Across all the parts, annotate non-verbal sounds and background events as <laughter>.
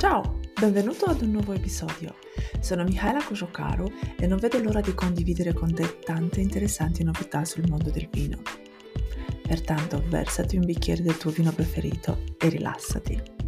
Ciao, benvenuto ad un nuovo episodio. Sono Michaela Kojokaro e non vedo l'ora di condividere con te tante interessanti novità sul mondo del vino. Pertanto versati un bicchiere del tuo vino preferito e rilassati.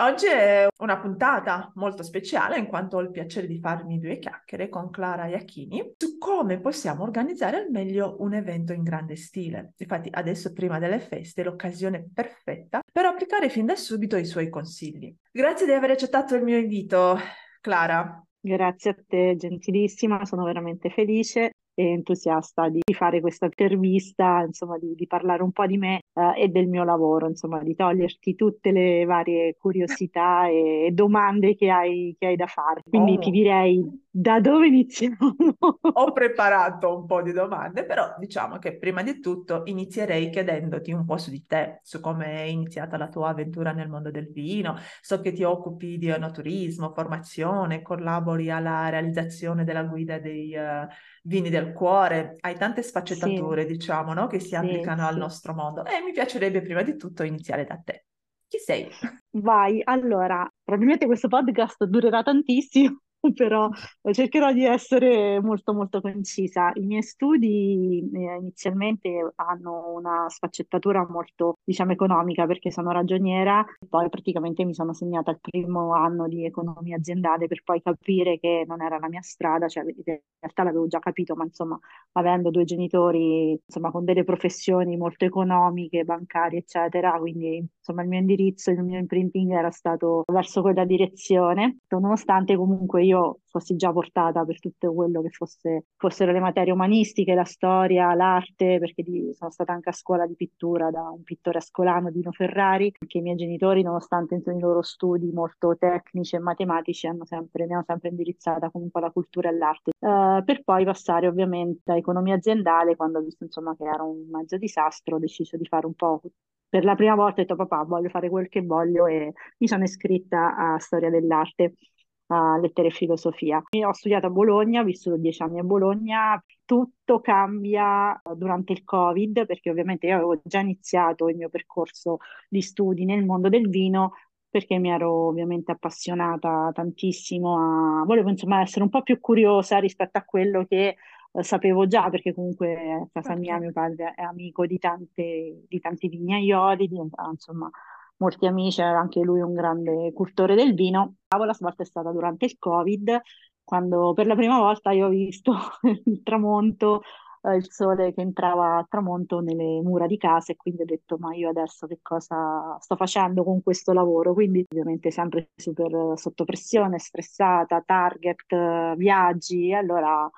Oggi è una puntata molto speciale in quanto ho il piacere di farmi due chiacchiere con Clara Iacchini su come possiamo organizzare al meglio un evento in grande stile. Infatti adesso prima delle feste è l'occasione perfetta per applicare fin da subito i suoi consigli. Grazie di aver accettato il mio invito, Clara. Grazie a te, gentilissima, sono veramente felice entusiasta di fare questa intervista, insomma, di, di parlare un po' di me eh, e del mio lavoro, insomma, di toglierti tutte le varie curiosità e, e domande che hai, che hai, da fare. Quindi oh. ti direi da dove iniziamo? Ho preparato un po' di domande, però diciamo che prima di tutto inizierei chiedendoti un po' su di te, su come è iniziata la tua avventura nel mondo del vino. So che ti occupi di enoturismo, formazione, collabori alla realizzazione della guida dei uh, vini del cuore, hai tante sfaccettature, sì. diciamo, no? che si sì, applicano sì. al nostro mondo. E mi piacerebbe prima di tutto iniziare da te. Chi sei? Vai, allora, probabilmente questo podcast durerà tantissimo, <laughs> però cercherò di essere molto molto concisa. I miei studi eh, inizialmente hanno una sfaccettatura molto, diciamo, economica perché sono ragioniera, poi praticamente mi sono segnata il primo anno di economia aziendale per poi capire che non era la mia strada, cioè in realtà l'avevo già capito, ma insomma, avendo due genitori, insomma, con delle professioni molto economiche, bancarie, eccetera, quindi insomma il mio indirizzo, il mio imprinting era stato verso quella direzione, nonostante comunque io fossi già portata per tutto quello che fosse, fossero le materie umanistiche, la storia, l'arte, perché di, sono stata anche a scuola di pittura da un pittore ascolano, Dino Ferrari, che i miei genitori, nonostante i loro studi molto tecnici e matematici, hanno sempre, mi hanno sempre indirizzata comunque alla cultura e all'arte, uh, per poi passare ovviamente a economia aziendale, quando ho visto insomma che era un mezzo disastro, ho deciso di fare un po' per la prima volta ho detto papà voglio fare quel che voglio e mi sono iscritta a storia dell'arte a lettere e filosofia. Io ho studiato a Bologna, ho vissuto dieci anni a Bologna, tutto cambia durante il Covid perché ovviamente io avevo già iniziato il mio percorso di studi nel mondo del vino perché mi ero ovviamente appassionata tantissimo a... volevo insomma essere un po' più curiosa rispetto a quello che eh, sapevo già perché comunque a casa mia mio padre è amico di, tante, di tanti vignaioli, di, insomma molti amici, era anche lui un grande cultore del vino. La svolta è stata durante il Covid, quando per la prima volta io ho visto <laughs> il tramonto, eh, il sole che entrava a tramonto nelle mura di casa e quindi ho detto ma io adesso che cosa sto facendo con questo lavoro? Quindi ovviamente sempre super sotto pressione, stressata, target, viaggi, allora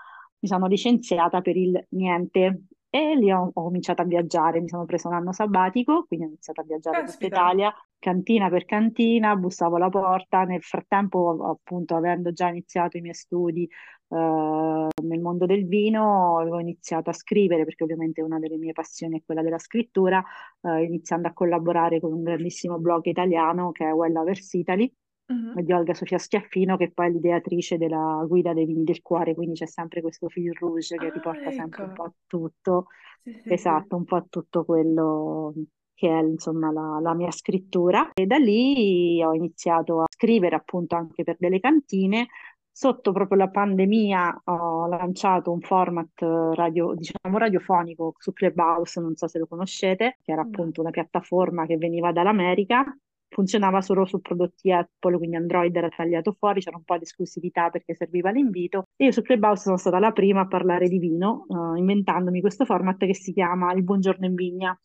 mi sono licenziata per il niente e lì ho, ho, cominciato a viaggiare, mi sono preso un anno sabbatico, quindi ho iniziato a viaggiare per Italia, cantina per cantina, bussavo alla porta, nel frattempo appunto avendo già iniziato i miei studi eh, nel mondo del vino, avevo iniziato a scrivere perché ovviamente una delle mie passioni è quella della scrittura, eh, iniziando a collaborare con un grandissimo blog italiano che è Well Lovers Italy uh-huh. di Olga Sofia Schiaffino, che poi è l'ideatrice della guida dei vini del cuore, quindi c'è sempre questo fil rouge che ah, riporta ecco. sempre un po' a tutto, sì, sì, esatto, sì. un po' a tutto quello che è insomma la, la, mia scrittura. E da lì ho iniziato a scrivere appunto anche per delle cantine. Sotto proprio la pandemia ho lanciato un format radio, diciamo radiofonico su Clubhouse, non so se lo conoscete, che era appunto una piattaforma che veniva dall'America funzionava solo su prodotti Apple, quindi Android era tagliato fuori, c'era un po' di esclusività perché serviva l'invito. E io su Clubhouse sono stata la prima a parlare di vino, uh, inventandomi questo format che si chiama Il Buongiorno in Vigna.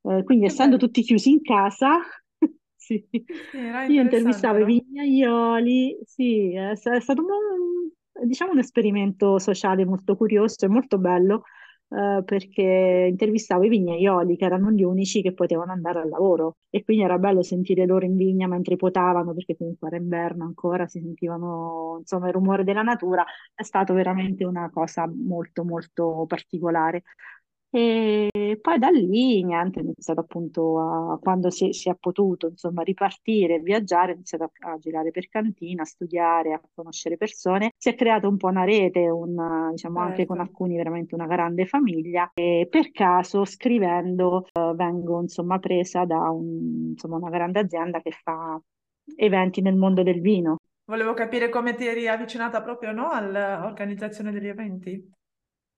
Uh, quindi, essendo tutti chiusi in casa, <laughs> sì, io intervistavo i vignaioli, sì, è, è stato un, diciamo un esperimento sociale molto curioso e molto bello eh, perché intervistavo i vignaioli che erano gli unici che potevano andare al lavoro e quindi era bello sentire loro in vigna mentre potavano perché comunque era inverno ancora, si sentivano insomma il rumore della natura, è stato veramente una cosa molto molto particolare. E poi da lì niente, ho iniziato appunto a, quando si, si è potuto, insomma, ripartire, viaggiare, ho iniziato a, a girare per cantina, a studiare, a conoscere persone. Si è creata un po' una rete, un, diciamo anche con Certo. alcuni veramente una grande famiglia e per caso scrivendo eh, vengo insomma presa da un- insomma, una grande azienda che fa eventi nel mondo del vino. Volevo capire come ti eri avvicinata proprio, no, all'organizzazione degli eventi.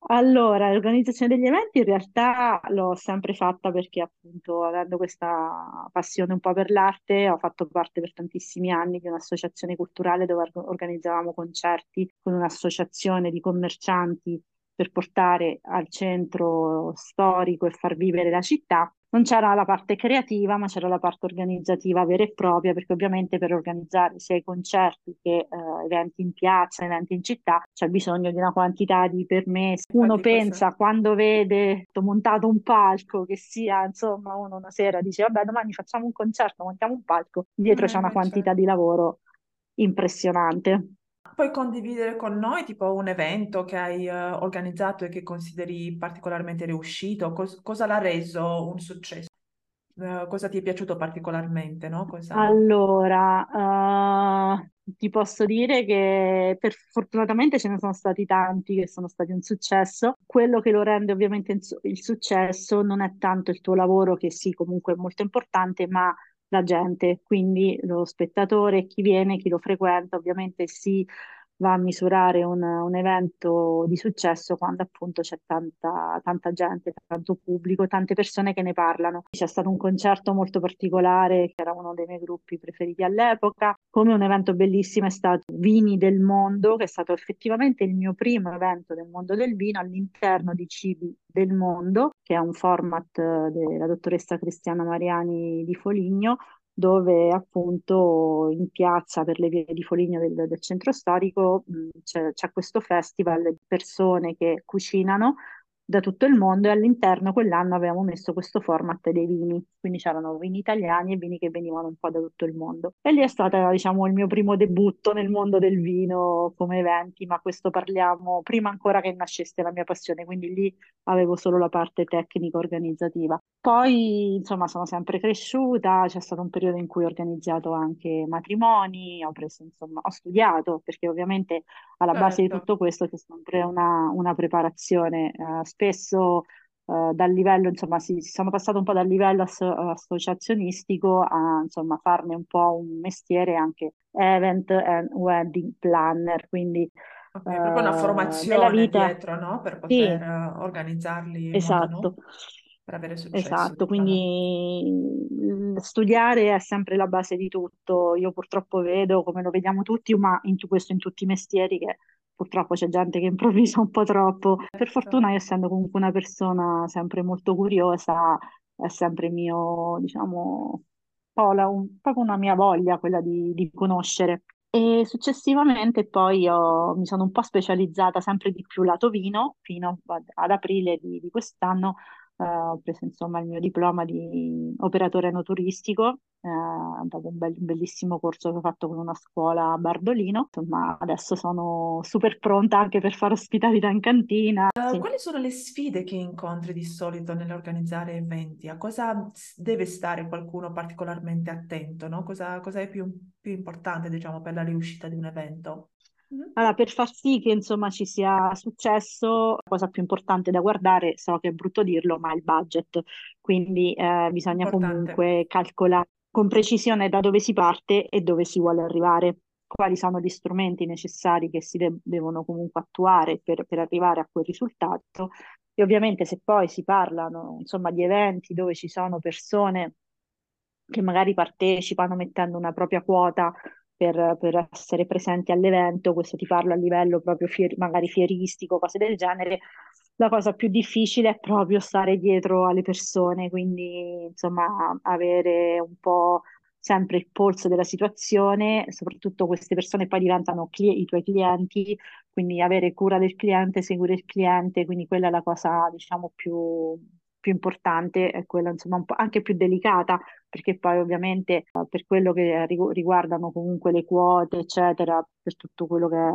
Allora, l'organizzazione degli eventi in realtà l'ho sempre fatta perché appunto avendo questa passione un po' per l'arte, ho fatto parte per tantissimi anni di un'associazione culturale dove org- organizzavamo concerti con un'associazione di commercianti per portare al centro storico e far vivere la città. Non c'era la parte creativa, ma c'era la parte organizzativa vera e propria, perché ovviamente per organizzare sia i concerti che eh, eventi in piazza, eventi in città, c'è bisogno di una quantità di permessi. Uno Infatti questo... pensa quando vede montato un palco che sia, insomma, uno una sera dice, vabbè, domani facciamo un concerto, montiamo un palco, dietro Eh, c'è una invece... quantità di lavoro impressionante. Puoi condividere con noi tipo un evento che hai eh, organizzato e che consideri particolarmente riuscito? Cos- cosa l'ha reso un successo? Eh, cosa ti è piaciuto particolarmente, no? Cosa... Allora, eh, ti posso dire che per, fortunatamente ce ne sono stati tanti che sono stati un successo. Quello che lo rende ovviamente il successo non è tanto il tuo lavoro, che sì, comunque è molto importante, ma la gente, quindi lo spettatore, chi viene, chi lo frequenta, ovviamente si va a misurare un, un evento di successo quando appunto c'è tanta, tanta gente, tanto pubblico, tante persone che ne parlano. C'è stato un concerto molto particolare, che era uno dei miei gruppi preferiti all'epoca. Come un evento bellissimo è stato Vini del Mondo, che è stato effettivamente il mio primo evento del mondo del vino all'interno di Cibi del Mondo, che è un format eh, della dottoressa Cristiana Mariani di Foligno, dove appunto in piazza per le vie di Foligno del, del centro storico c'è, c'è questo festival di persone che cucinano da tutto il mondo e all'interno quell'anno avevamo messo questo format dei vini, quindi c'erano vini italiani e vini che venivano un po' da tutto il mondo. E lì è stato, diciamo, il mio primo debutto nel mondo del vino come eventi, ma questo parliamo prima ancora che nascesse la mia passione, quindi lì avevo solo la parte tecnica organizzativa. Poi, insomma, sono sempre cresciuta, c'è stato un periodo in cui ho organizzato anche matrimoni, ho preso, insomma, ho studiato, perché ovviamente alla base di Certo, tutto questo c'è sempre una, una preparazione. Eh, spesso eh, dal livello, insomma, si, si sono passato un po' dal livello asso- associazionistico a, insomma, farne un po' un mestiere anche event and wedding planner, quindi ok, proprio una eh, formazione vita, dietro, no? Per poter sì, eh, organizzarli modo, esatto. no? Per avere successo, Esatto, diciamo. quindi studiare è sempre la base di tutto. Io purtroppo vedo, come lo vediamo tutti, ma in questo in tutti i mestieri, che purtroppo c'è gente che improvvisa un po' troppo. Per Certo. fortuna, io essendo comunque una persona sempre molto curiosa, è sempre mio, diciamo, ho la- un- proprio una mia voglia quella di, di conoscere. E successivamente poi ho- mi sono un po' specializzata sempre di più lato vino, fino ad, ad aprile di di quest'anno eh, ho preso insomma il mio diploma di operatore enoturristico, eh, dopo un bel- bellissimo corso che ho fatto con una scuola a Bardolino. Insomma, adesso sono super pronta anche per fare ospitalità in cantina. Eh, Sì. quali sono le sfide che incontri di solito nell'organizzare eventi? A cosa deve stare qualcuno particolarmente attento, no? Cosa, cosa è più, più importante, diciamo, per la riuscita di un evento? Mhm. Allora, per far sì che insomma ci sia successo, la cosa più importante da guardare, so che è brutto dirlo, ma è il budget. Quindi eh, bisogna Importante, comunque calcolare con precisione da dove si parte e dove si vuole arrivare, quali sono gli strumenti necessari che si de- devono comunque attuare per, per arrivare a quel risultato. E ovviamente se poi si parlano, insomma, di eventi dove ci sono persone che magari partecipano mettendo una propria quota per, per essere presenti all'evento, questo ti parlo a livello proprio fier- magari fieristico, cose del genere. La cosa più difficile è proprio stare dietro alle persone, quindi insomma avere un po' sempre il polso della situazione, soprattutto queste persone poi diventano cli- i tuoi clienti, quindi avere cura del cliente, seguire il cliente, quindi quella è la cosa diciamo più, più importante, è quella insomma un po' anche più delicata perché poi ovviamente eh, per quello che rigu- riguardano comunque le quote, eccetera, per tutto quello che è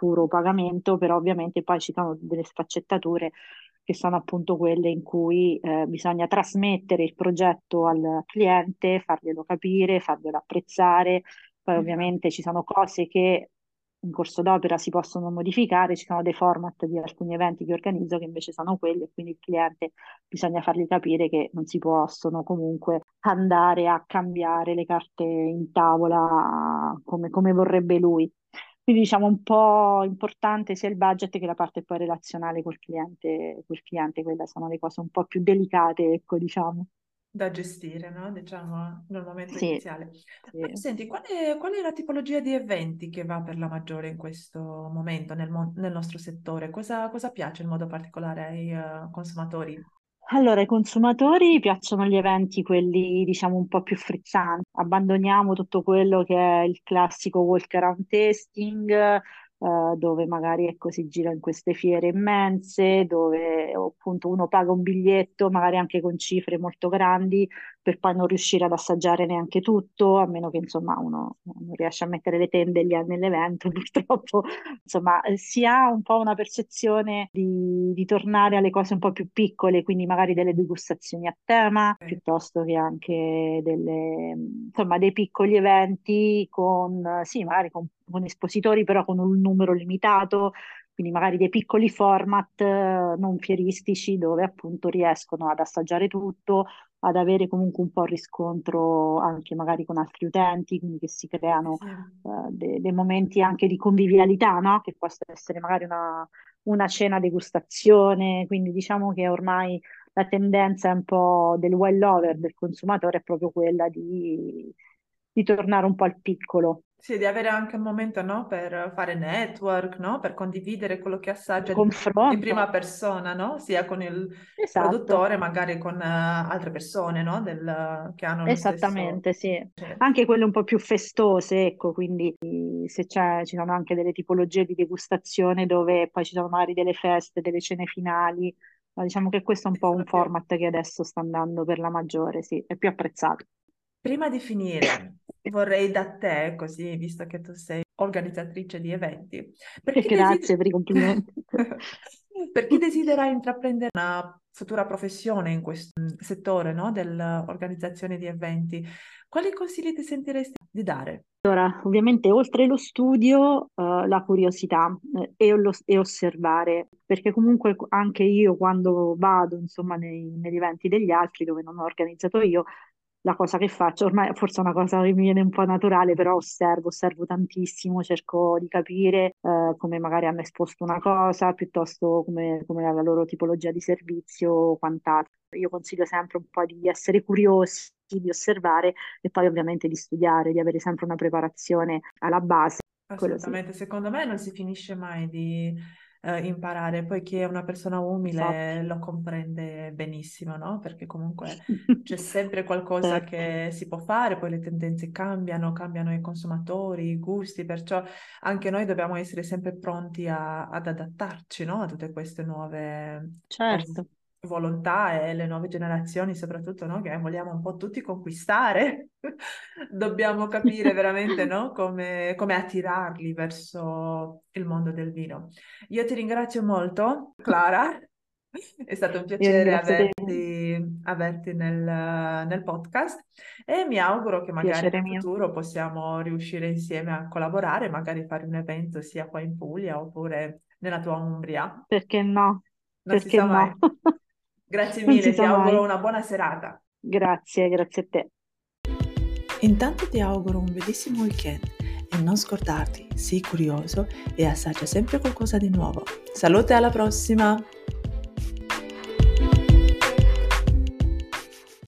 puro pagamento, però ovviamente poi ci sono delle sfaccettature che sono appunto quelle in cui eh, bisogna trasmettere il progetto al cliente, farglielo capire, farglielo apprezzare. Poi Esatto. ovviamente ci sono cose che in corso d'opera si possono modificare, ci sono dei format di alcuni eventi che organizzo che invece sono quelli e quindi il cliente bisogna fargli capire che non si possono comunque andare a cambiare le carte in tavola come, come vorrebbe lui. Quindi diciamo un po' importante sia il budget che la parte poi relazionale col cliente, col cliente, quelle sono le cose un po' più delicate, ecco, diciamo. da gestire, no? Diciamo nel momento Sì, iniziale. Sì. senti, qual è, qual è la tipologia di eventi che va per la maggiore in questo momento nel, mon- nel nostro settore? Cosa, cosa piace in modo particolare ai eh, consumatori? Allora, ai consumatori piacciono gli eventi, quelli diciamo un po' più frizzanti. Abbandoniamo tutto quello che è il classico walk around tasting, eh, dove magari ecco, si gira in queste fiere immense, dove appunto uno paga un biglietto, magari anche con cifre molto grandi, per poi non riuscire ad assaggiare neanche tutto, a meno che insomma uno non riesce a mettere le tende lì nell'evento, <laughs> purtroppo insomma, eh, si ha un po' una percezione di, di tornare alle cose un po' più piccole, quindi magari delle degustazioni a tema, piuttosto che anche delle, insomma, dei piccoli eventi con, sì, magari con, con espositori, però con un numero limitato. Quindi magari dei piccoli format eh, non fieristici dove appunto riescono ad assaggiare tutto, ad avere comunque un po' riscontro anche magari con altri utenti, quindi che si creano sì. eh, de- dei momenti anche di convivialità, no? Che possa essere magari una, una cena degustazione, quindi diciamo che ormai la tendenza è un po' del well over del consumatore è proprio quella di, di tornare un po' al piccolo, Sì, di avere anche un momento, no, per fare network, no? Per condividere quello che assaggia di- in prima persona, no? Sia con il Esatto. produttore, magari con eh, altre persone, no? Del- che hanno lo stesso... Esattamente, sì. Certo, Anche quelle un po' più festose, ecco, quindi se c'è, ci sono anche delle tipologie di degustazione dove poi ci sono magari delle feste, delle cene finali, ma diciamo che questo è un po' un più... format che adesso sta andando per la maggiore, sì, è più apprezzato. Prima di finire, vorrei da te, così, visto che tu sei organizzatrice di eventi, per Grazie desidera, per i complimenti. <laughs> per chi desidera intraprendere una futura professione in questo settore, no, dell'organizzazione di eventi, quali consigli ti sentiresti di dare? Allora, ovviamente oltre lo studio, eh, la curiosità eh, e, lo- e osservare, perché comunque anche io quando vado, insomma, nei- negli eventi degli altri dove non ho organizzato io, la cosa che faccio, ormai forse è una cosa che mi viene un po' naturale, però osservo, osservo tantissimo, cerco di capire eh, come magari hanno esposto una cosa, piuttosto come, come la loro tipologia di servizio o quant'altro. Io consiglio sempre un po' di essere curiosi, di osservare e poi ovviamente di studiare, di avere sempre una preparazione alla base, Assolutamente, secondo me non si finisce mai di eh, imparare, poi chi è una persona umile lo comprende benissimo, no? Perché comunque <laughs> c'è sempre qualcosa Certo, che si può fare, poi le tendenze cambiano, cambiano i consumatori, i gusti, perciò anche noi dobbiamo essere sempre pronti a- ad adattarci, no? A tutte queste nuove eh, certo, volontà e le nuove generazioni, soprattutto, no? Che vogliamo un po' tutti conquistare. <laughs> Dobbiamo capire veramente, no? <laughs> Come, come attirarli verso il mondo del vino. Io ti ringrazio molto, Clara. È stato un piacere averti, averti nel, nel podcast e mi auguro che magari piacere nel mio. futuro possiamo riuscire insieme a collaborare, magari fare un evento sia qua in Puglia oppure nella tua Umbria. Perché no? Non Perché no? <laughs> Grazie Non mille, ti auguro mai. una buona serata. Grazie, grazie a te. Intanto ti auguro un bellissimo weekend e non scordarti, sii curioso e assaggia sempre qualcosa di nuovo. Salute alla prossima!